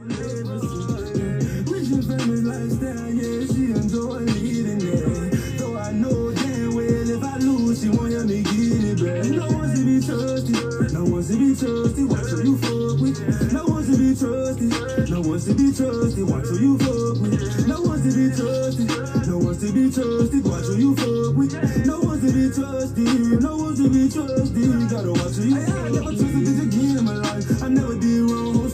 I I. Gotta watch you. I never trusted this in my life. I never did wrong,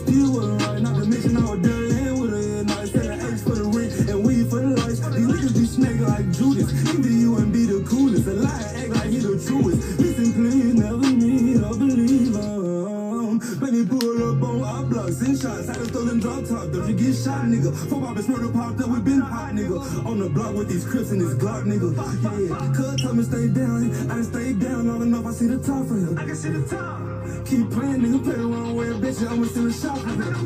shot, nigga? Four bobbers murder popped up, we been hot, nigga. On the block with these crips and this Glock, nigga. Yeah, cuz told me stay down. I done stayed down long enough, I see the top for him. I can see the top. Keep playing, nigga, play the wrong way, bitch. I'ma still a shot for him.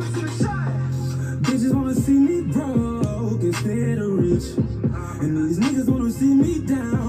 Bitches wanna see me broke instead of rich. And these niggas wanna see me down,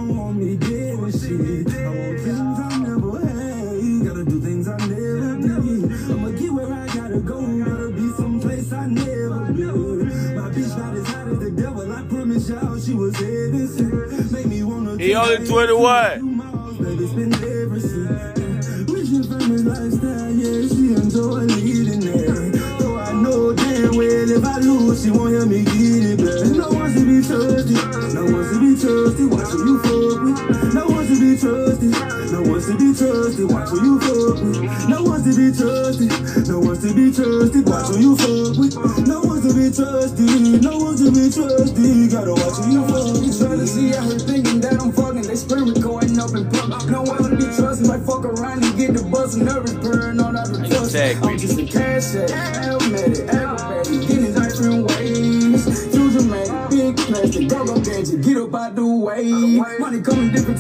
it. Though I know damn well if I lose, she won't help me get it back. No one's to be trusted, no one's to be trusted. You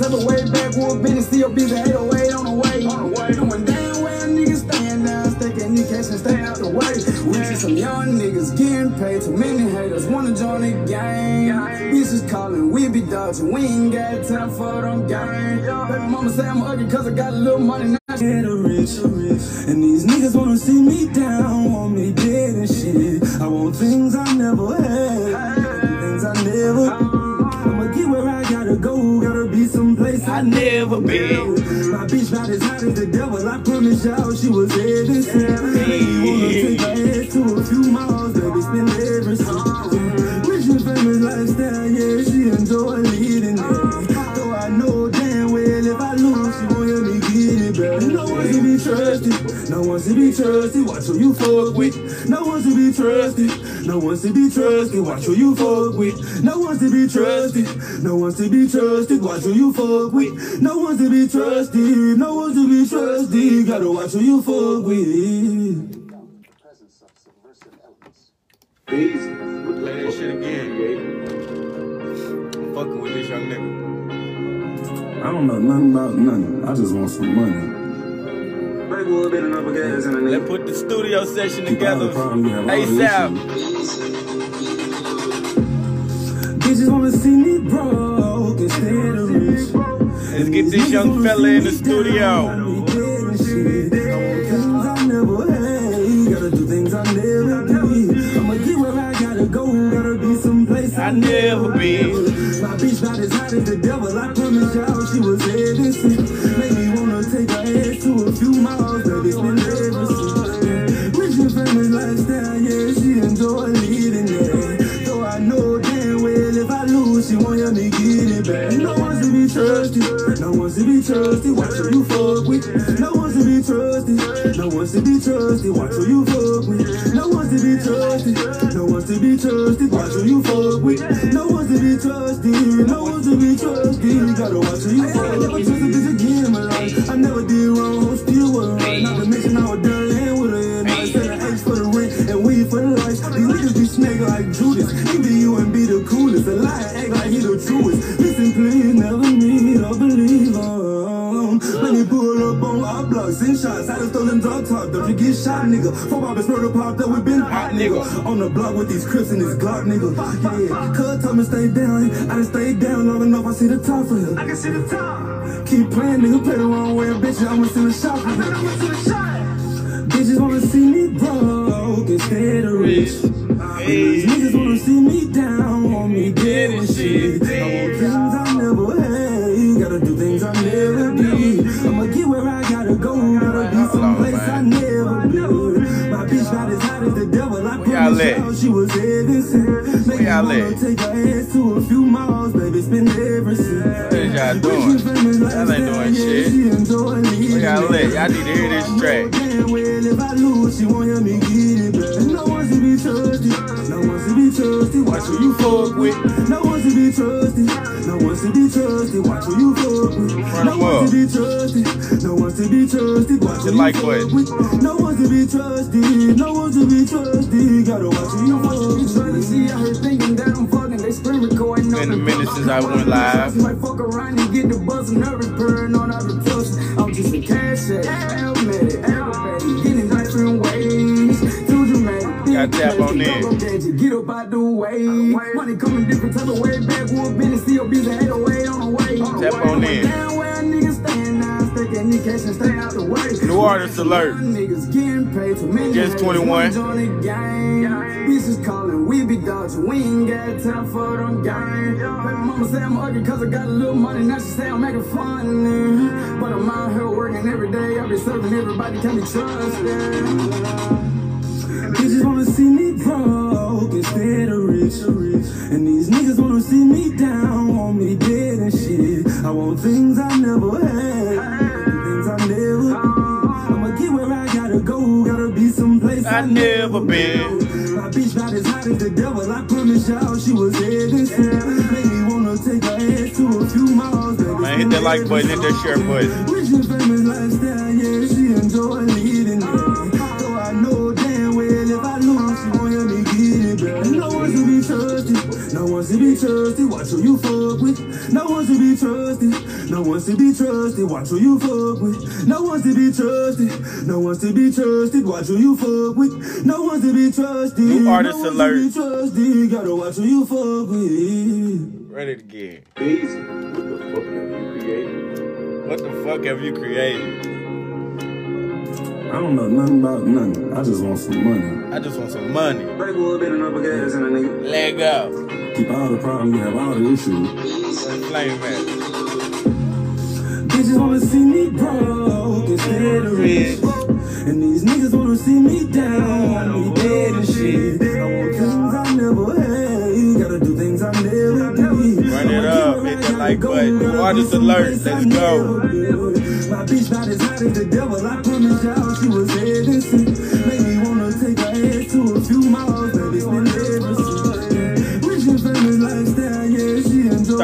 type of way. Backwood business still busy, 808 on the way. On the way. Doing damn well, niggas staying down, stacking new cash and stay out the way. We see some young niggas getting paid, too many haters wanna join the gang. Bitches calling, we be dodging, we ain't got time for them gang. Baby mama say I'm ugly cause I got a little money now. Trusted. Who you fuck with. No one's to be trusted, no one's to be trusted. Watch who you fuck with. No one's to be trusted, no one's to be trusted. Gotta watch who you fuck with. Easy. Play that shit again. I'm fucking with this young nigga. I don't know nothing about nothing. I just want some money. Maybe we'll bit enough gas in the Let's put the studio session together. Hey, ASAP. Bitches wanna see me broke instead of rich. Let's get this young fella in the studio. Gotta do things I never been. My bitch not as hot as the devil. I promise y'all she was heaven sent. Make me wanna take her ass to a few miles, baby. To be trusted. Watch who you fuck with. No one's to be trusted, no one's to be trusted. Watch who you fuck with. No one's to be trusted, no one's to be trusted. Watch who you fuck with. No one's to be trusted, no one's to be trusted. Gotta watch who you fuck with. I never trusted this again in my life. I never did wrong, Be snaking like Judas. Either you and be the coolest. A liar act like he the truest. Listen, please, never need a believer. Let me pull up on our blocks and shots, I just throw them drop top. Don't you get shot, nigga. Four bobbers murder popped up, we been hot, nigga. On the block with these crips and this Glock, nigga. Yeah, cuz told me stay down. I done stayed down long enough, I see the top for him. I can see the top. Keep playing, nigga, play the wrong way, bitch. I'ma still a shot for shot. Bitches wanna see me broke broke instead of rich. These niggas wanna see me down, want me dead and shit. I want things I never had, gotta do things I never did. I'ma get where I gotta go, gotta be someplace I never been. My bitch not as hot as the devil, I promise y'all she was heaven sent. Make me y'all wanna at? take her ass to a few miles, baby, spend every cent. What is y'all doing? Y'all ain't doing shit. Where y'all at? Y'all need to hear this track. Damn well, if I lose, she won't help me get it back. No one's to be trusted. No one's to be trusted. Watch who you fuck with. No one's to be trusted. No one's to be trusted. Watch who you fuck with. No 'em one's to be trusted. No one's to be trusted. Watch who Just you like what? No one's to be trusted. No one's to be trusted. Gotta watch who you fuck with. Trying to see out here thinking that I'm fucking, they screen recording. Been a minute since I went live. Might fuck around and get the buzz and nervous purring on out the. I'm just a cash Gotta tap on in. Get up out the way. Money coming different type of way. Backwood business, still the 808 on the way. Tap on in. Down where niggas stand now, sticking in cash and stay out the way. New artist alert. Niggas getting paid to many Just 21. one joint a gang. Bitches calling, we be dodging, we ain't got time for them gang. Baby mama say I'm ugly cause I got a little money, now she say I'm making fun. But I'm out here working every day, I be serving everybody, can be trusted. Bitches wanna see me broke instead of rich. And these niggas wanna see me down, want me dead and shit. I want things I never had, things I never did. I'ma get where I gotta go, gotta be someplace I never been. My bitch not as hot as the devil, I promise y'all she was heaven sent. Made me wanna take her ass to a few miles. Man, hit that like button, hit that share button. Rich and famous lifestyle, yeah, she enjoy to be trusted. Watch who you fuck with. No one's to be trusted, no one's to be trusted. Watch who you fuck with. No one's to be trusted, no one's to be trusted. Watch who you fuck with. No one's to be trusted. New artist no one's alert. To be trusted. Gotta watch who you fuck with. Ready to get. Easy. What the fuck have you created? What the fuck have you created? I don't know nothing about nothing. I just want some money. I just want some money. Break a little bit of number gas in a nigga. Leg up. Keep all the problems, you have all the issues. Flame man. Bitches wanna see me broke instead of rich. And these niggas wanna see me down, me dead and shit. I want things I never had, gotta do things I never did. Run it up, hit the like button. Artist alert, let's go. My bitch as hot as the devil, I promise y'all she was heaven sent.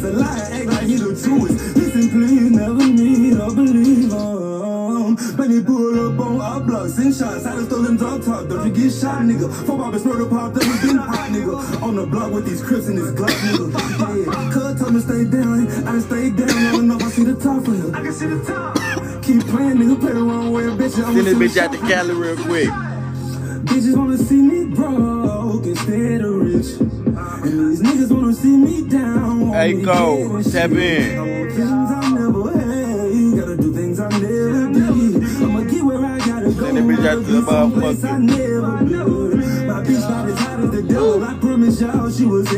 the coolest. A liar act like he the truest. Listen, please, never need a believer. Let me pull up on our block, send shots. I done stolen drop top. Don't you get shot, nigga. Four bobbers murder popped up, we been hot, nigga. On the block with these crips and this Glock, nigga. Yeah, cuz told me stay down. I done stayed down long enough. I see the top of you. I can see the top. Keep playing, nigga. Play the wrong way, bitch. I Send this bitch out to Cali real quick. Bitches wanna see me broke instead of where I gotta go. Send that bitch out to the motherfucker. My bitch the devil. I promise y'all she was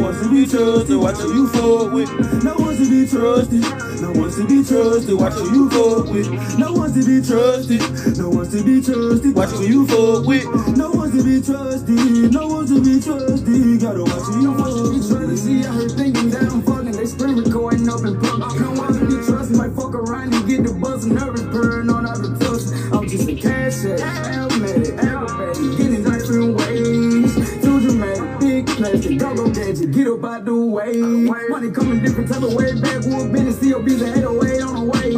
one's to be trusted. Watch who you fuck with. No one's to be trusted. No one's to be trusted. Watch who you fuck with. No one's to be trusted. No one's to be trusted. Watch who you fuck with. No one's to be trusted. No one's to be trusted. Gotta watch who you fuck with. Trying to see here thinking that I'm fucking, they screen recording up in public. No one to be trusted, might fuck around and get the buzz and nervous purring on out the touch. I'm just a cash at. Out the way. Money coming different type of way, backwood business, COB's a 808 on the way.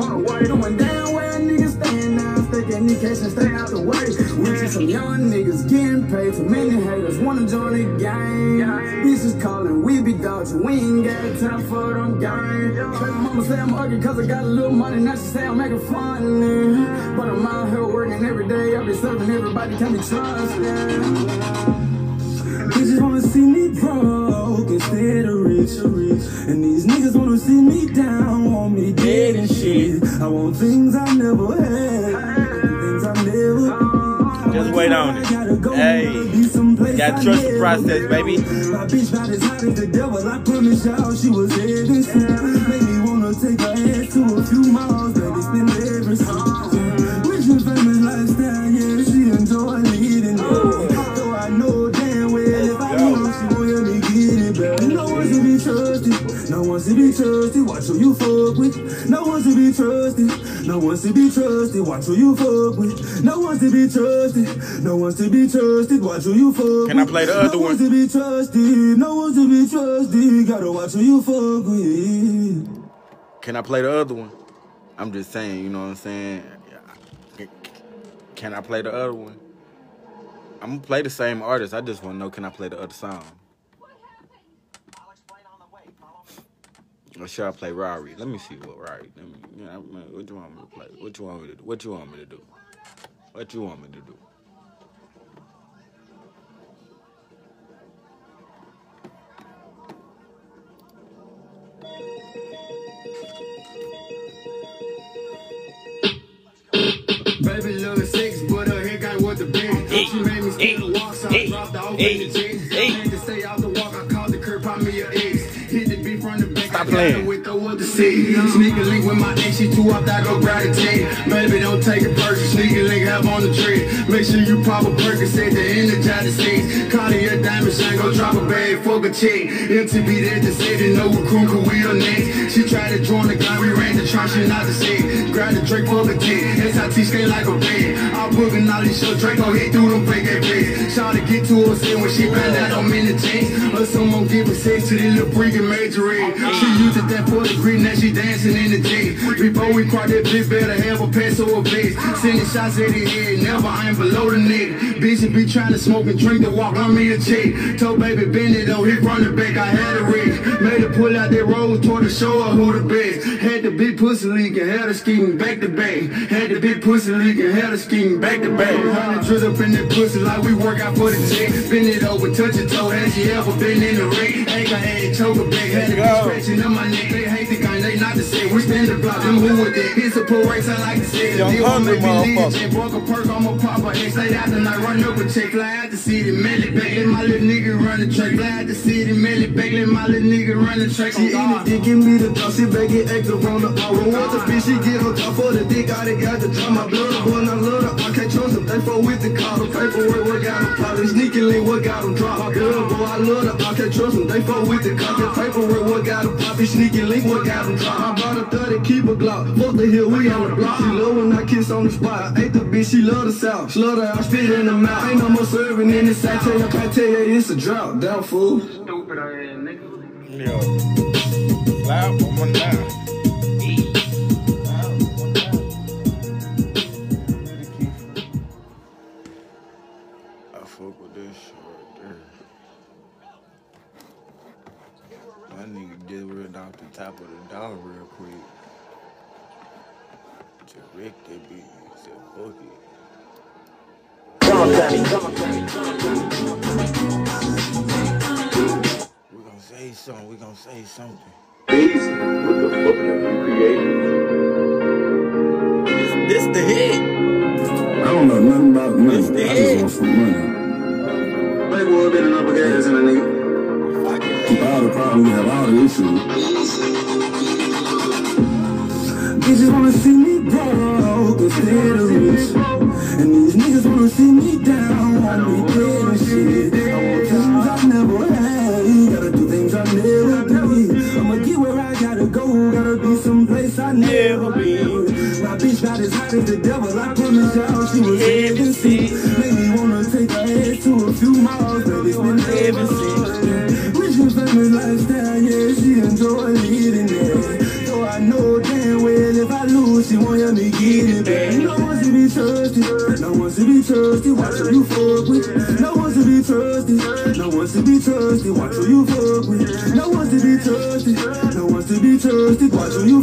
Knowing damn where niggas stand now, stacking the cash and stay out the way. We see some young niggas getting paid, too many haters wanna join the gang. Bitches calling, we be dodging, we ain't got time for them gang. Baby mama say I'm ugly cause I got a little money, now she say I'm making fun. eh. But I'm out here working every day, I be serving everybody, can be trusted. Bitches wanna see me broke instead of rich, rich. And these niggas wanna see me down, want me dead and shit. I want things I never had, things I never. Just wait on it. Hey, gotta trust the process, baby. My bitch not as hot as the devil. I promise y'all she was heaven sent. No one's to be trusted. Watch who you fuck with. No one's to be trusted. No one's to be trusted. Watch who you fuck Can I play the other no one? one's to be trusted. No one's to be trusted. Gotta watch who you fuck with. Can I play the other one? I'm just saying, you know what I'm saying? Can I play the other one? I'm gonna play the same artist. I just wanna know can I play the other song? Or should I play Rari? Let me see what Rari. Let me, you know, what you want me to play? What you want me to do? What you want me to do? What you want me to do? Baby little six, but her hair got what the band. She made me scared to walk, so I dropped the open the jeans. I had to stay out the walk, I called the curb, pop me a eggs. Playing. with the what to see. Sneaker link with my ex, she too up, I go tape. Baby, don't take it personal, sneaker link have on the tree. Make sure you pop a Percocet to energize the stage. Cartier diamond shine, go drop a bag, fuck a check. MTV there to say they know what crew we on next. She tried to join the gun, we ran the trunk, she not the set. Grab the Drake for the kid, SIT stay like a bed. I'm booking all these shows, Drake gon' hit through them fake ass. Shout to get to her, say when she found out I'm in the tanks. Or someone giving sex to the little freak and major. She used to that for the green, now she dancing in the jet. Before we caught that bitch, better have a pass or a vest. Sending shots at the head, never I'm below the neck. Bitch, if be trying to smoke and drink to walk on me a check. Told baby bend it though, hit from the back, I had a wreck. Made her pull out that rose toward the show her who the best. Had the big pussy leaking, had her scheming back to back. Had the big pussy leaking, had her scheming back to back. Hundred drill up in that pussy like we work out for the check. Bend it over, touch your toe, has she ever been in the ring? Ain't got any choke her back, had to be Go. scratching on my neck. They hate the gun, they not the same. We spin the block, them who with that. It's a parade, I like to say. Young They won't hungry make me leave motherfucker. the jet. Broke a perk, I'ma pop a X. Late out the night, run up a check, fly out the city, mail it back. Let my little nigga run the track, fly out the city, mail it back. Let my little nigga run the track. She Oh, eat it, dick, give me the dog, sit back, get active on the hour. Oh, Want the bitch, she get on top for the dick, I done got the drum. My blood, boy, I love her, I can't trust them. They fuck with the car, the paperwork, what got them pop. They sneaky link, what got them drop. My blood, boy, I love her, I can't trust them. They fuck with the car, the paperwork, what got them pop. They sneaky link, what got them drop. I bought a 30, keep a Glock. Fuck the hill, we on the block. She love when I kiss on the spot. I ate the bitch, she love the south. She love the I spit in the mouth. Ain't no more serving in this side. Tell you, I tell you, it's a drought. Down, fool. Stupid ass nigga. Yo. Loud one more time. I fuck with this shit right there. My nigga just off the top of the real quick. To wreck that bitch. Said, fuck it. We gonna say something. We're gonna say something. Easy.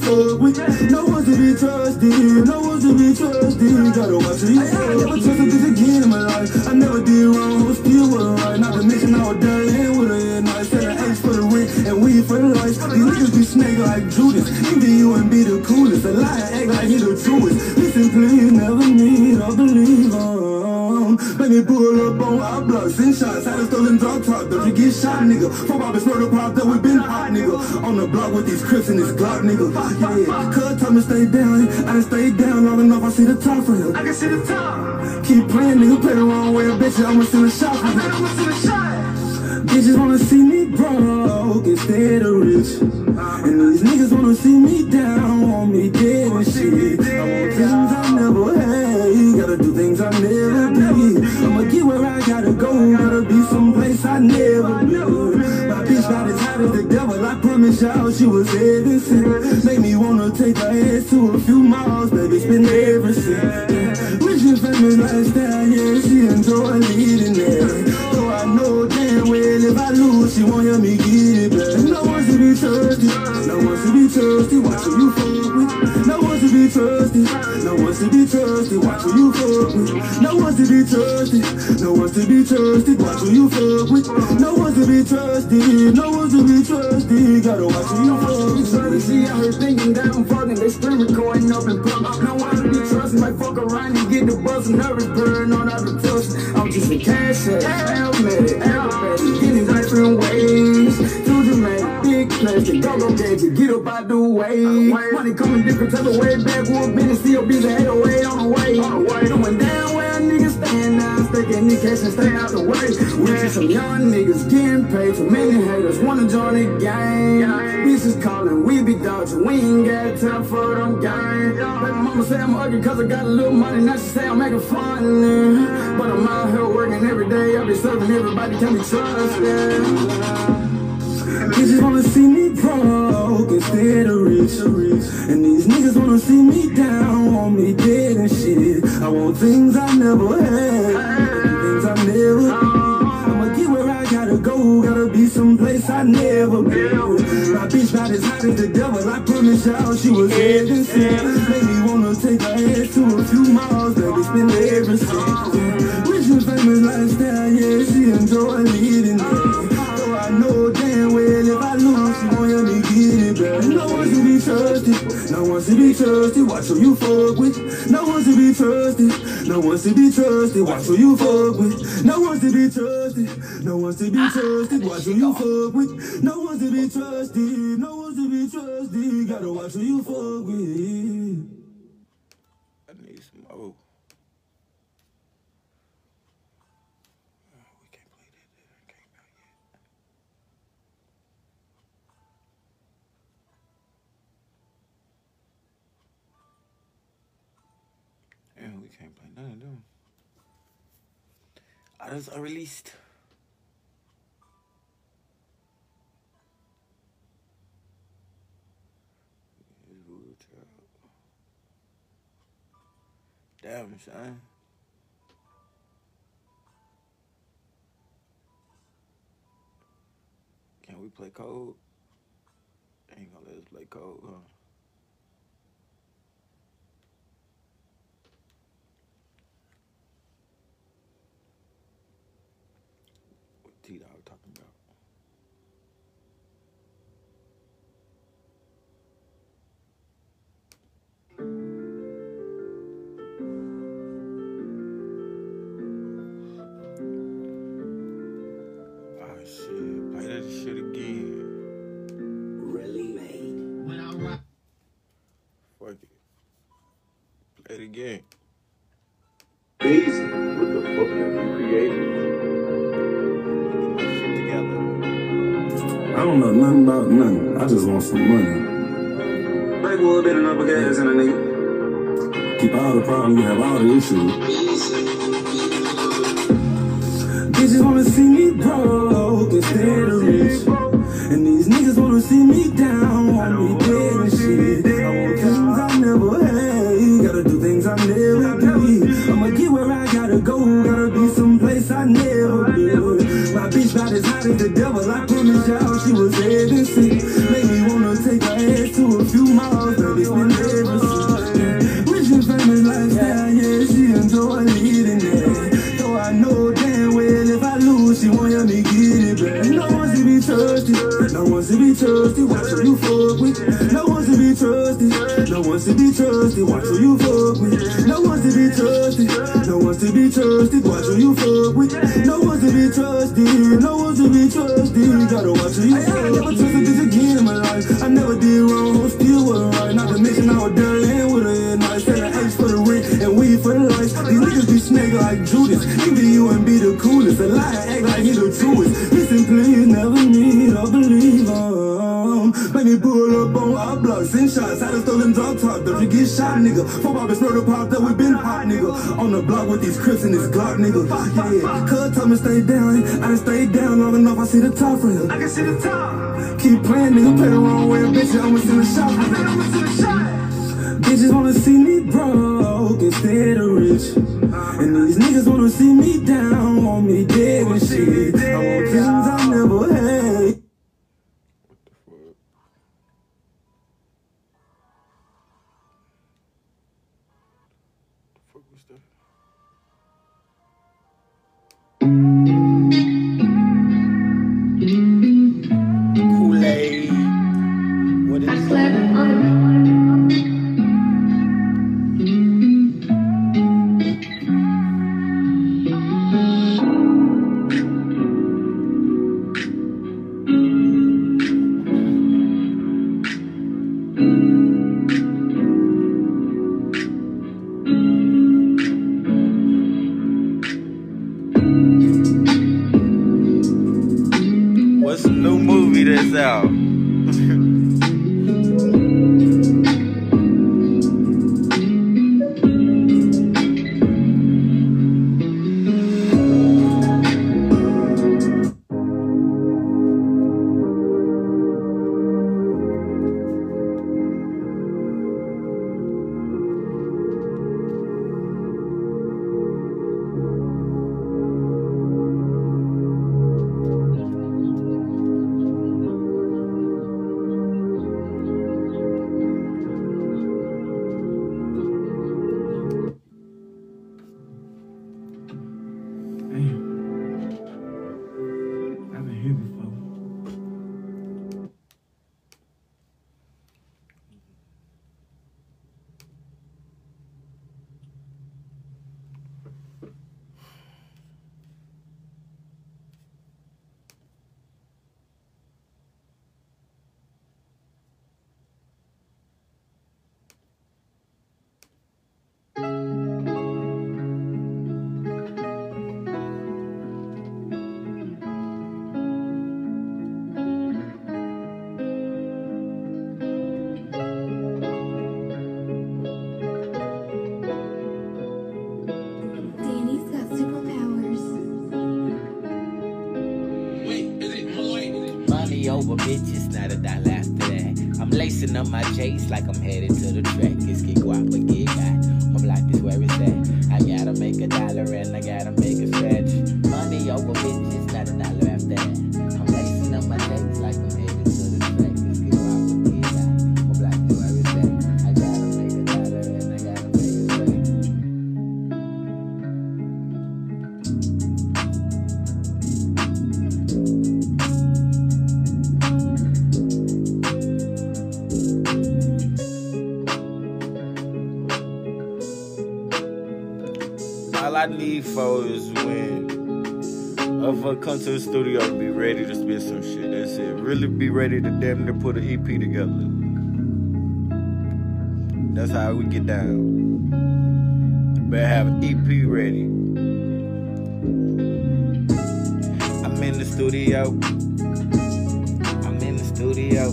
Fuck with. No one's to be trusted, no one's to be trusted. Gotta watch fuck. I never trusted this again in my life. I never did wrong, I was still her right. Not to mention I was done in with at night. Said an H for the rent and weed for the lights. These niggas be snake like Judas. Envy you and be the coolest. A liar act like he the truest. Nigga. Fuck off this murder pop that we been hot, nigga. On the block with these crips and this Glock, nigga. Yeah, cuz told me stay down, I done stayed down long enough, I see the top for him. I can see the top. Keep playing, nigga, play the wrong way, bitch, I'ma send a shot for him. I'ma send a shot. Bitches wanna see me broke instead of rich. And these niggas wanna see me down, want me dead and shit. I want things I never had, gotta do things I never did. I'ma get where I gotta go, gotta be someplace I never as the devil, I promise y'all she was sent. Make me wanna take her ass to a few miles, baby, it's been ever since. Rich and famous lifestyle, yeah, she enjoy leading that. Though I know damn well if I lose, she won't help me get it back. No one's to be trusted, no one's to be. Watch who you fuck with. One's to be trusted, no one's to be trusted. Watch who you fuck with. No one's to be trusted, no one's to be trusted. Watch who you fuck with. No one's to be trusted, no one's to be trusted. Gotta watch who you fuck with. See out here thinking that I'm fucking, they scream recording up and pump. No one to be trusting, like fuck around and get the buzz and nervous, burn on out the touch. I'm just a cash ass, helmet, elevated, getting. Too dramatic, gadget, get up out the way. Money coming different type of way, backwood business, still be the 808 on the way. Going down where niggas stand now, sticking the cash and stay out the way. We see some young niggas getting paid, too many haters wanna join the gang. Bitches calling, we be dodging, we ain't got time for them gang. Baby mama say I'm ugly cause I got a little money, now she say I'm making fun. But I'm out here working every day, I be serving everybody, can be trusted. Bitches wanna see me broke instead of rich. And these niggas wanna see me down, want me dead and shit. I want things I never had, things I never did. I'ma get where I gotta go, gotta be someplace I never been. My bitch not as hot as the devil, I promise y'all she was heaven sent. Made wanna take her ass to a few miles, baby, spend every cent. Rich and famous lifestyle, yeah, she enjoy leading that. Trusted, no one's to be trusted. Watch who you fuck with. No one's to be trusted, no one's to be trusted. Watch who you fuck with. No one's to be trusted, no one's to be trusted. Watch who you fuck with. No one's to be trusted, no one's to be trusted. Gotta watch who you fuck with. I need some more. Oh, we can't play that. That came out yet. Yeah, we can't play none of. Others are released. Damn, son. Can we play code? Ain't gonna let us play code, huh? I'm living. For Four poppin' stir pop that we been hot, nigga. On the block with these crips and this Glock, nigga. Yeah, cuz told me stay down. I done stayed down long enough, I see the top for him. I can see the top. Keep playing, nigga, play the wrong way, bitch, I'ma see the shot. I'ma see the shot. Bitches wanna see me broke instead of rich. And these niggas wanna see me down up my chase like I'm headed to the track. It's get guap studio be ready to spit some shit. That's it. Really be ready to damn near put an EP together. That's how we get down. Better have an EP ready. I'm in the studio. I'm in the studio.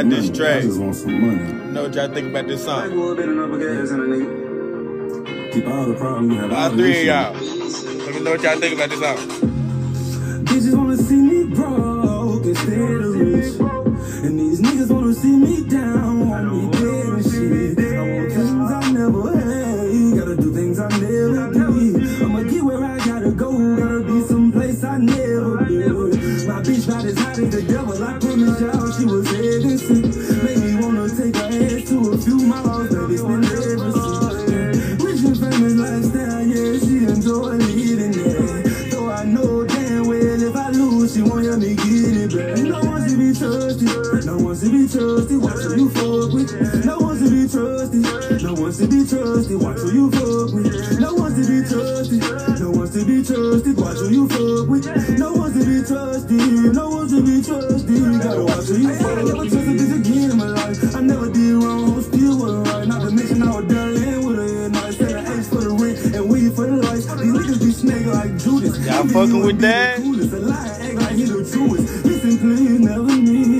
About, about this money. I just want some money. You know what y'all think about this song? Backwood been enough gas in a nigga. Keep all the problems you have. All three of y'all. Let me know what y'all think about this song.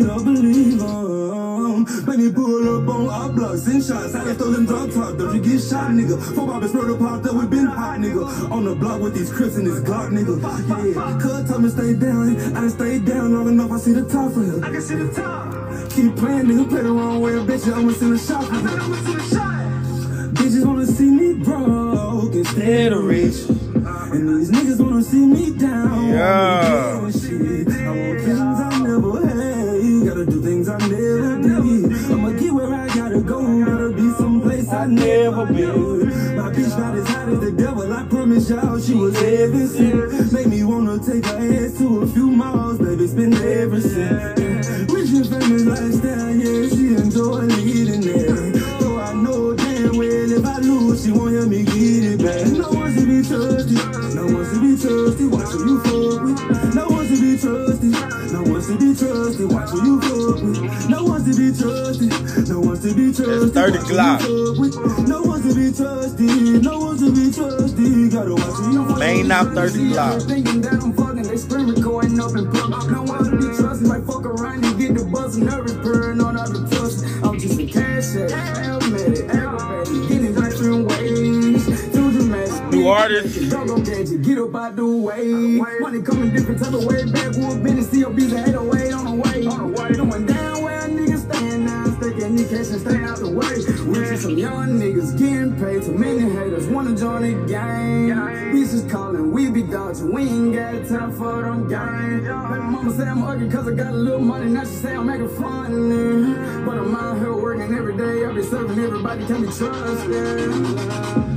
A believer. Let me pull up on our blocks and shots. I stole them drop top, don't you get shot, nigga. Four bobbers murder popped up, we been hot, nigga. On the block with these crips and this Glock, nigga. Yeah, cuz told me stay down. I done stayed down long enough, I see the top for here. I can see the top. Keep playing, nigga, play the wrong way, bitch, you almost in the shot for here. Bitches wanna see me broke instead of rich. And these niggas wanna see me down. Yeah. want me dead and shit. I want things I never had. Gotta do things I never did. I'ma get where I gotta go. Gotta be someplace I never been. My bitch not as hot as the devil. I promise y'all she was heaven sent. Make me wanna take her ass to a few miles, baby. Spend every cent. Rich and famous lifestyle, yeah, she enjoy leading it. Though I know damn well if I lose, she won't help me get it back. Trusted, no one's to be trusted. Watch who you fuck with. No one's to be trusted, no one's to be trusted. Watch who you fuck with. No one's to be trusted, no one's to be trusted. 30 Watch who you Glock. No one's to be trusted, no one's to be trusted. Gotta watch who you fuck Main out 30 Glock. Thinking that I'm fucking, they scream recording up in public. No one to be trusted, like fuck around and get the buzz and nervous burn on all the trust. I'm just a cash ass, automatic, aggravated, New artist. Don't go gadget, get up out the way. Money coming different type of way. Backwood business, be the 808 on the way. On the way. Doing down where niggas stand now. Sticking your cash and stay out the way. We see some young niggas getting paid. Too many haters wanna join the gang. Bitches calling, we be dodging. We ain't got time for them gang. Baby mama say I'm ugly cause I got a little money. Now she say I'm making fun. But I'm out here working every day. I be serving everybody, can be trusted.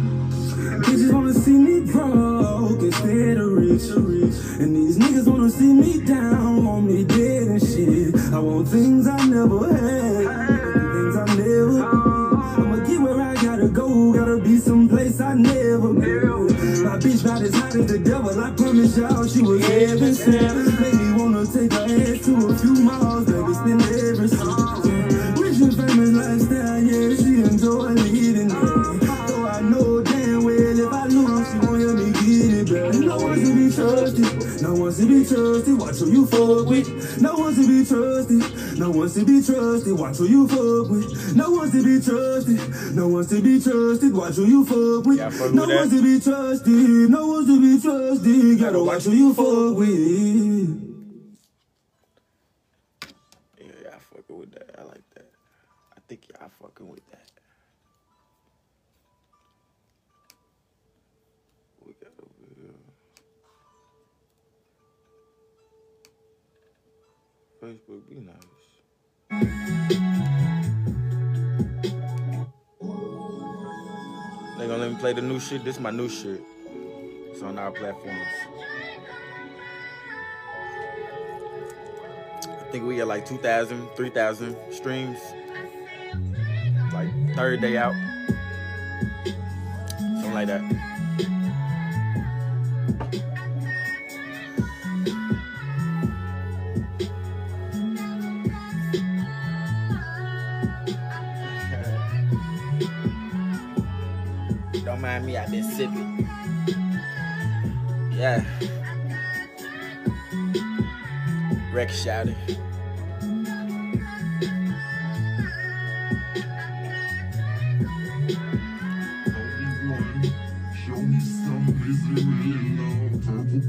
Bitches wanna see me broke instead of rich. And these niggas wanna see me down, want me dead and shit. I want things I never had, things I never. I'ma get where I gotta go, gotta be someplace I never been. My bitch not as hot as the devil, I promise y'all she was heaven sent. Make me wanna take her ass to a few miles, be trusted. Watch who you fuck with. No one's to be trusted, no one's to be trusted. Watch who you fuck with. No one's to be trusted, no one's to be trusted. Watch who you fuck with. Yeah, fuck No one's to be trusted, no one's to be trusted. Gotta watch who you fuck with. They gonna let me play the new shit. This is my new shit. It's on our platforms. I think we got like 2,000, 3,000 streams. Like third day out. Something like that.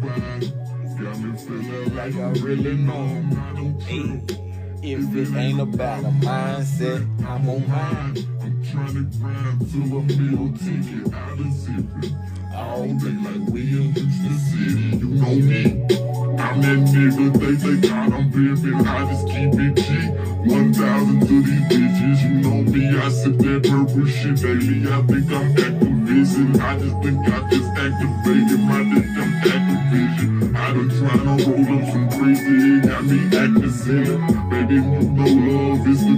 Bag. Got me feeling like I really know. Hey, if it ain't about a mindset, I'm on mine. I'm trying to grind to a meal ticket. I've been sipping all day like we in Houston City. You know me. I'm that nigga they say God I'm pimping. I just keep it G. 1,000 to these bitches. You know me. I sip that purple shit daily. I think I'm activism. I just think I just activated my damn activision. I done tryna roll up some crazy. Got me acting. Baby, you know love is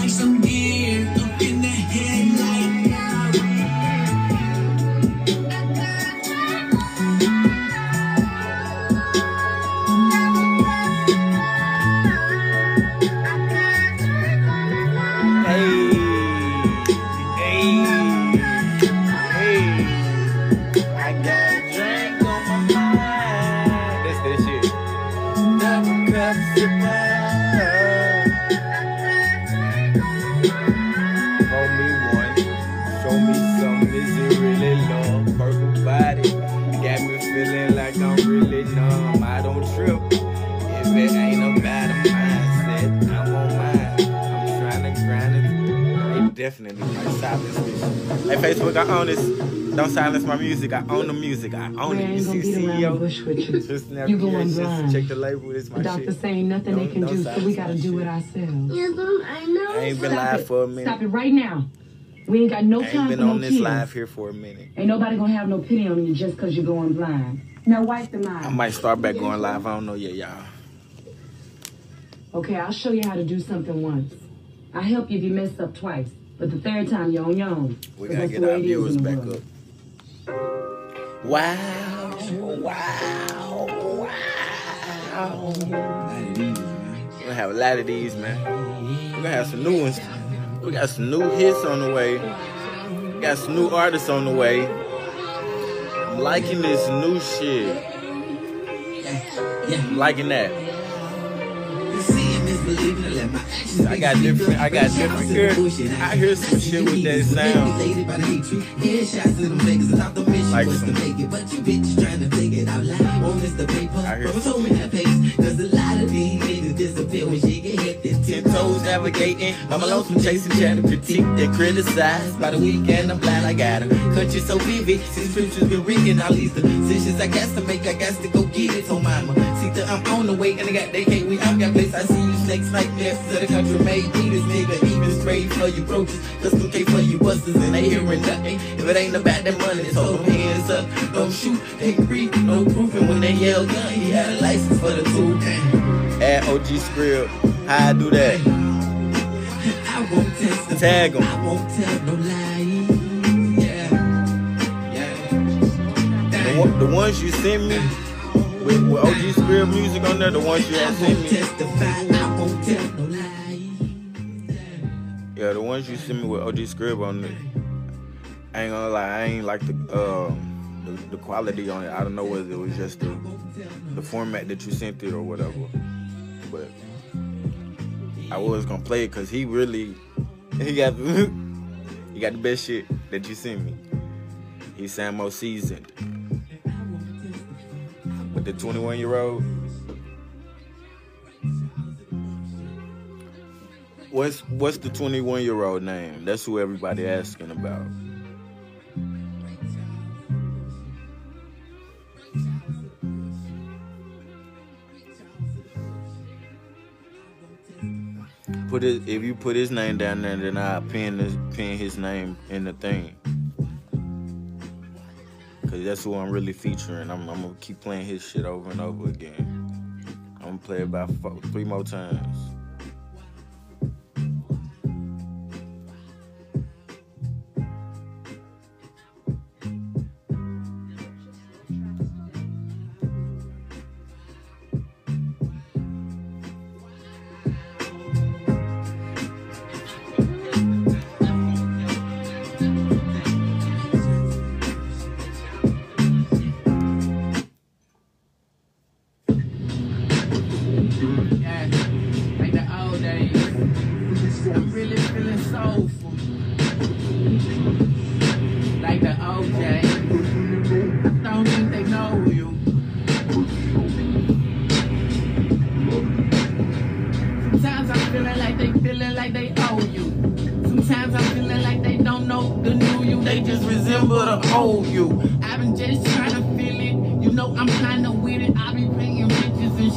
like some deer. Don't silence my music. I own the music. I own I it. You ain't gonna see the CEO? bush with you. Just snap You going ears, blind. check the label. It's my The doctor shit. saying nothing they Don't- can don't so we gotta do shit. it ourselves. Yes, Mom, I know. I ain't been Stop live it. for a minute. Stop it right now. We ain't got no time I ain't time been for no on this kids. live here for a minute. Ain't nobody gonna have no pity on you just cause you're going blind. Now wipe the I might start back going live. I don't know yet, y'all. Okay, I'll show you how to do something once. I'll help you if you mess up twice. But the third time you're on your own. We gotta that's get our it is viewers back world. up. Wow, wow, wow. We're gonna have a lot of these, man. We're gonna have some new ones. We got some new hits on the way. We got some new artists on the way. I'm liking this new shit. I'm liking that. I got different. I got different. Here, I hear some shit with that sound. Like some. I hear Ten toes navigating. I'm alone from chasing chatter, critique that criticized. By the weekend, I'm glad I got her. Country so vivid, since scriptures been reading all these decisions I got to make. I got to go get it, so mama. See that I'm on the way, and I got they we. I've got place. I see snakes like this. To the country made me this nigga. Even sprayed for you roaches, custom cake for you busters, and they hearing nothing. If it ain't about that money, so hold them hands up. Don't shoot, they read, no proof. And when they yell gun, he had a license for the tool. Add OG script. How I do that? I won't testify. Tag 'em. I won't tell no lie. Yeah, yeah. The, the ones you sent me with, with OG Spirit music on there, the ones you had sent me. Yeah, the ones you sent me with OG Scrib on it. I ain't gonna lie, I ain't like the um the, the quality on it. I don't know whether it was just the the format that you sent it or whatever. But I was gonna play it because he really he got he got the best shit that you sent me. He sound more seasoned. But the 21 year old. What's what's the 21 year old name? That's who everybody asking about. Put it if you put his name down there, then I pin pin his name in the thing. Cause that's who I'm really featuring. I'm, I'm gonna keep playing his shit over and over again. I'm gonna play it about four, three more times.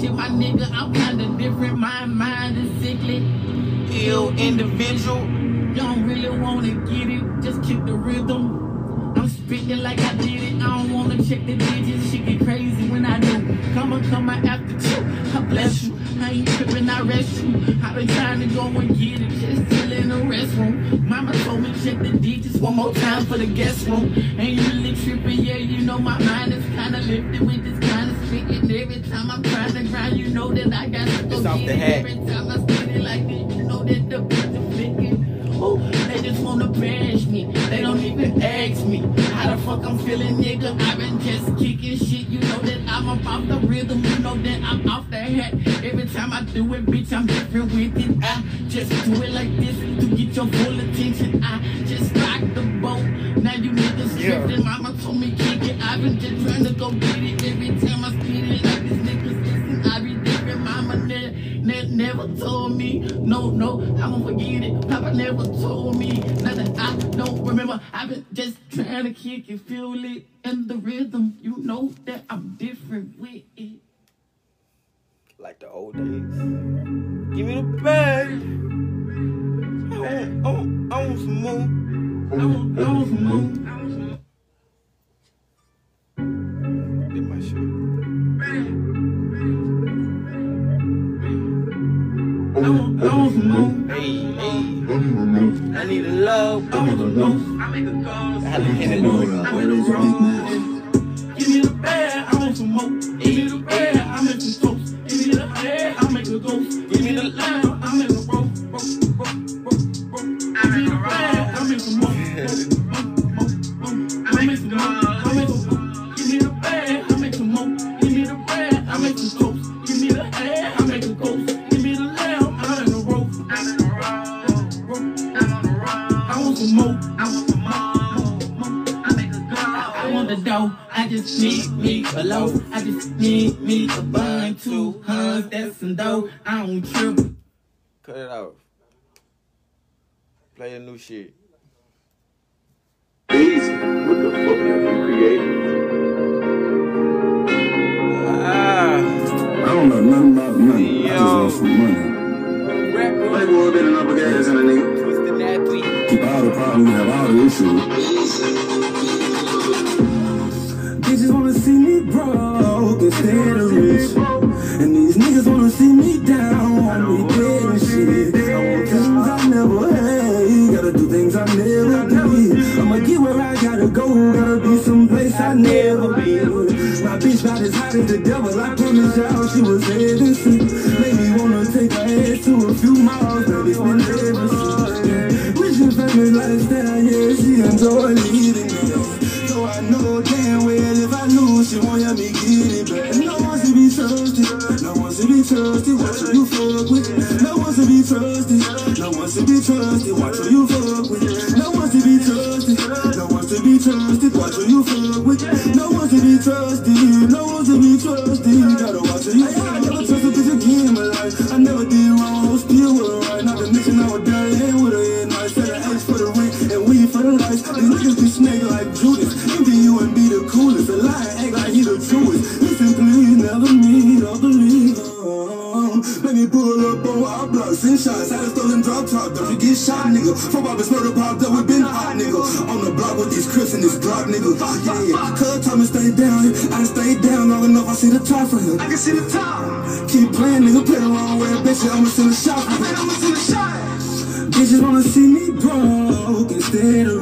My nigga, I'm kinda different. My mind is sickly. Ill individual. Don't really wanna get it. Just kick the rhythm. I'm spitting like I did it. I don't wanna check the digits. She get crazy when I do. Come on, come on after two. I bless you. I ain't tripping, I rest you. I've been trying to go and get it. Just still in the restroom. Mama told me check the digits one more time for the guest room. Ain't really tripping, yeah. You know my mind is kinda lifted with this kind spitting. Every time I'm trying to grind, you know that I got to go It's off get the it. hat. Every time I it like this, you know that the beat is flicking. Oh, they just wanna bash me. They don't even ask me how the fuck I'm feeling, nigga. I've been just kicking shit. You know that I'm about the rhythm. You know that I'm off the hat. Every time I do it, bitch, I'm different with it. I just do it like this to get your full attention. I just rock the boat. Now you niggas tripping. Mama told me kick it. I've been just trying to go get it. Every time told me. No, no, I won't forget it. Papa never told me nothing. I don't remember. I've been just trying to kick it, feel it, and the rhythm. You know that I'm different with it. Like the old days. Give me the bag. I want, I want, I want some more. I want, I want some more. I my I want some more. Hey, hey. I need a love. I want some more. I make a call. I had to hit it on. I'm in So I know damn well if I lose, she won't let me get it back. No one to be trusted, no one to be trusted. Watch who you fuck with. No one to be trusted, no one to be trusted. Watch nigga. Four bobbers murder popped up, we been hot, nigga. On the block with these crips and this drop, nigga. Yeah, cuz told me stay down. I stay down long enough, I see the top for him. I can see the top. Keep playing, nigga, play the wrong way, bitch. I'ma send a shot for him. I'ma send a shot. Bitches wanna see me broke instead of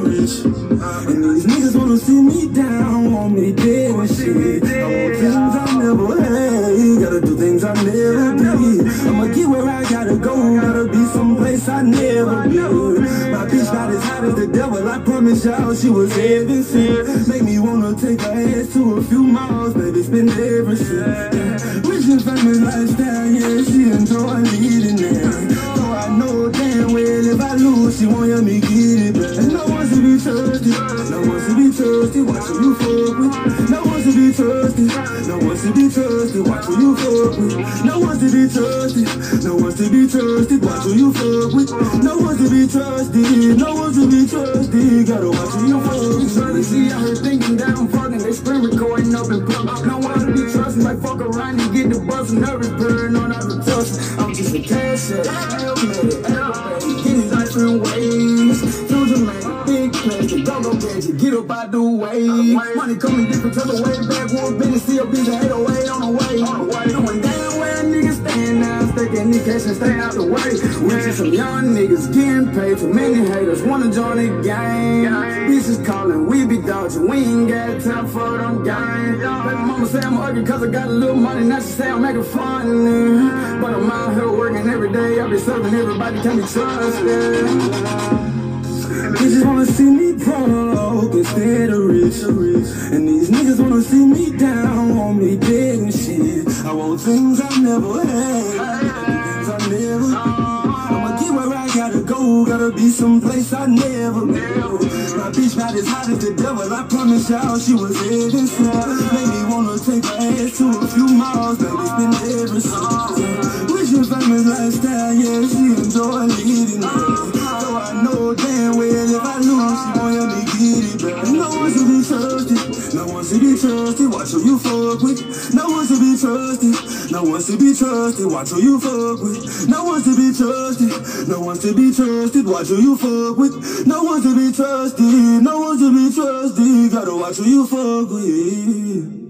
to. Watch who you fuck with. No one's to be trusted, no one's to be trusted. Watch who you fuck with. No one's to be trusted, no one's to be trusted. Watch who you fuck with. No one's to be trusted, no one's to be trusted. Gotta watch who you fuck with. Shorty see out here thinking that I'm fucking, they screen recording up in public. No one to be trusted, like fuck around and get the bus, nervous, burn on out the trust. I'm just a cash hell out uh, the way. Money coming different type of oh way, backwood business, be the 808 on the way. Knowing damn well niggas stand now, stacking the cash and stay out the way. We see some young niggas getting paid, too many haters wanna join the gang. Bitches calling, we be dodging, we ain't got time for them gang. Baby mama say I'm ugly cause I got a little money, now she say I'm making fun. But I'm out here working every day, I be serving everybody, can be trusted. Bitches wanna see me broke instead of rich. And these niggas wanna see me down, want me dead and shit. I want things I never had, things I never. I'ma get where I gotta go, gotta be someplace I never been. My bitch not as hot as the devil, I promise y'all she was heaven sent. Made me wanna take her ass to a few miles, baby, spend every. Rich and famous lifestyle, yeah, she enjoy. So I know damn well if I lose, she won't let me get it back. No one's to be trusted, no one's to be trusted. Watch who you fuck with. No one's to be trusted, no one's to be trusted. Watch who you fuck with. No one's to be trusted, no one's to be trusted. Watch who you fuck with. No one's to be trusted, no one's to be trusted. Gotta watch who you fuck with.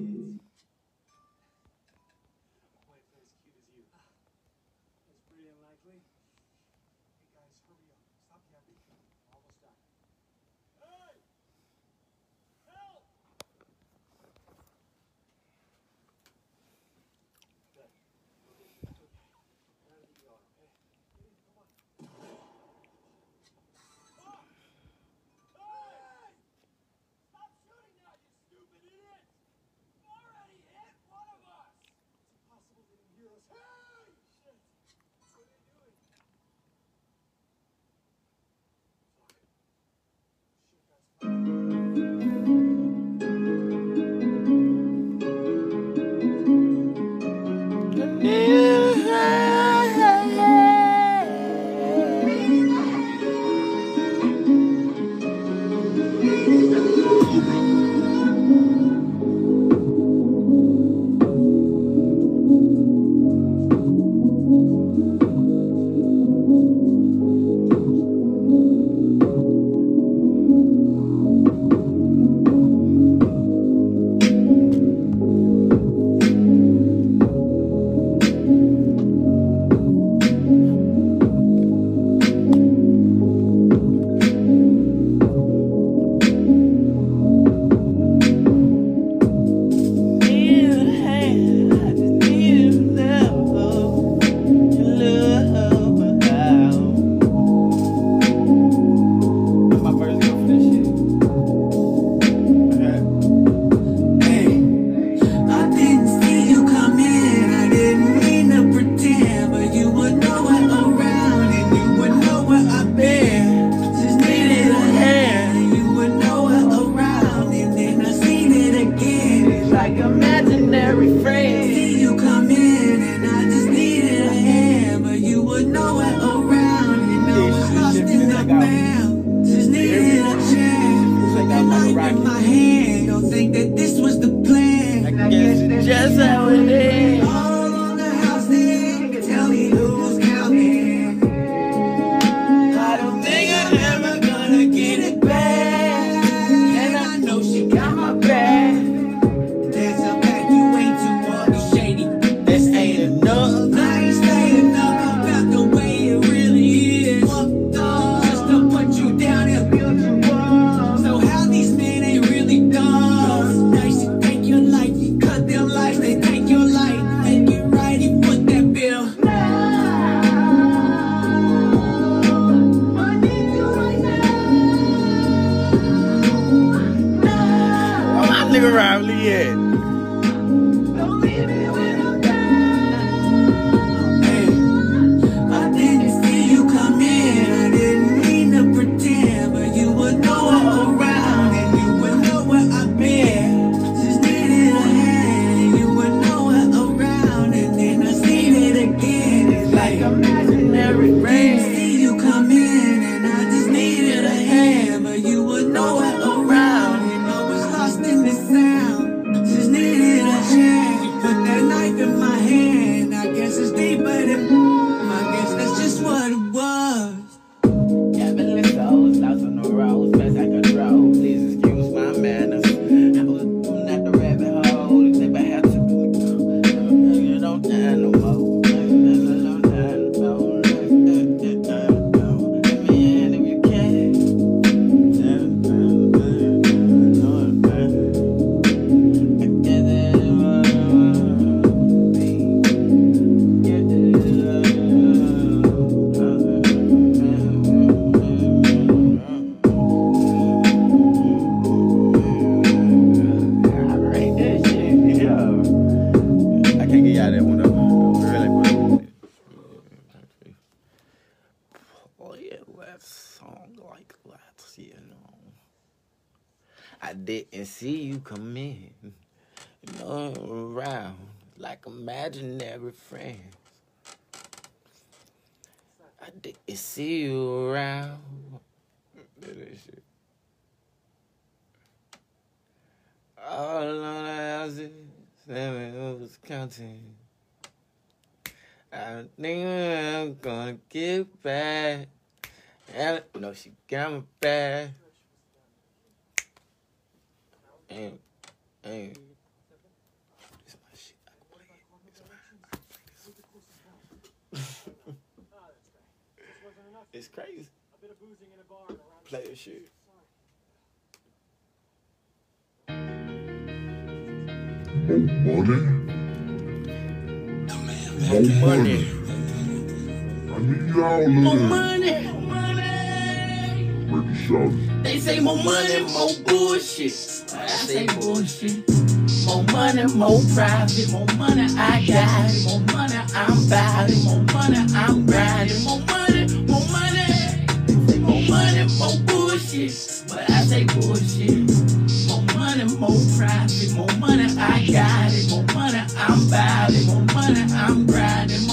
I didn't see you come in, No around like imaginary friends. I didn't see you around. All on the houses, seven was counting. I think I'm gonna get back. And no, she got me back. And, and, this my shit. I can play it. It's mine. I can play this. it's crazy. Play this shit. More money? More money. I need y'all More money. Shawty. They say more money, more bullshit. I say bullshit. More money, more profit. More money, I got it. More money, I'm it. More money, I'm grinding. More money, more money. They say more money, more bullshit. But I say bullshit. More money, more profit. More money, I got it. More money, I'm it. More money, I'm grinding.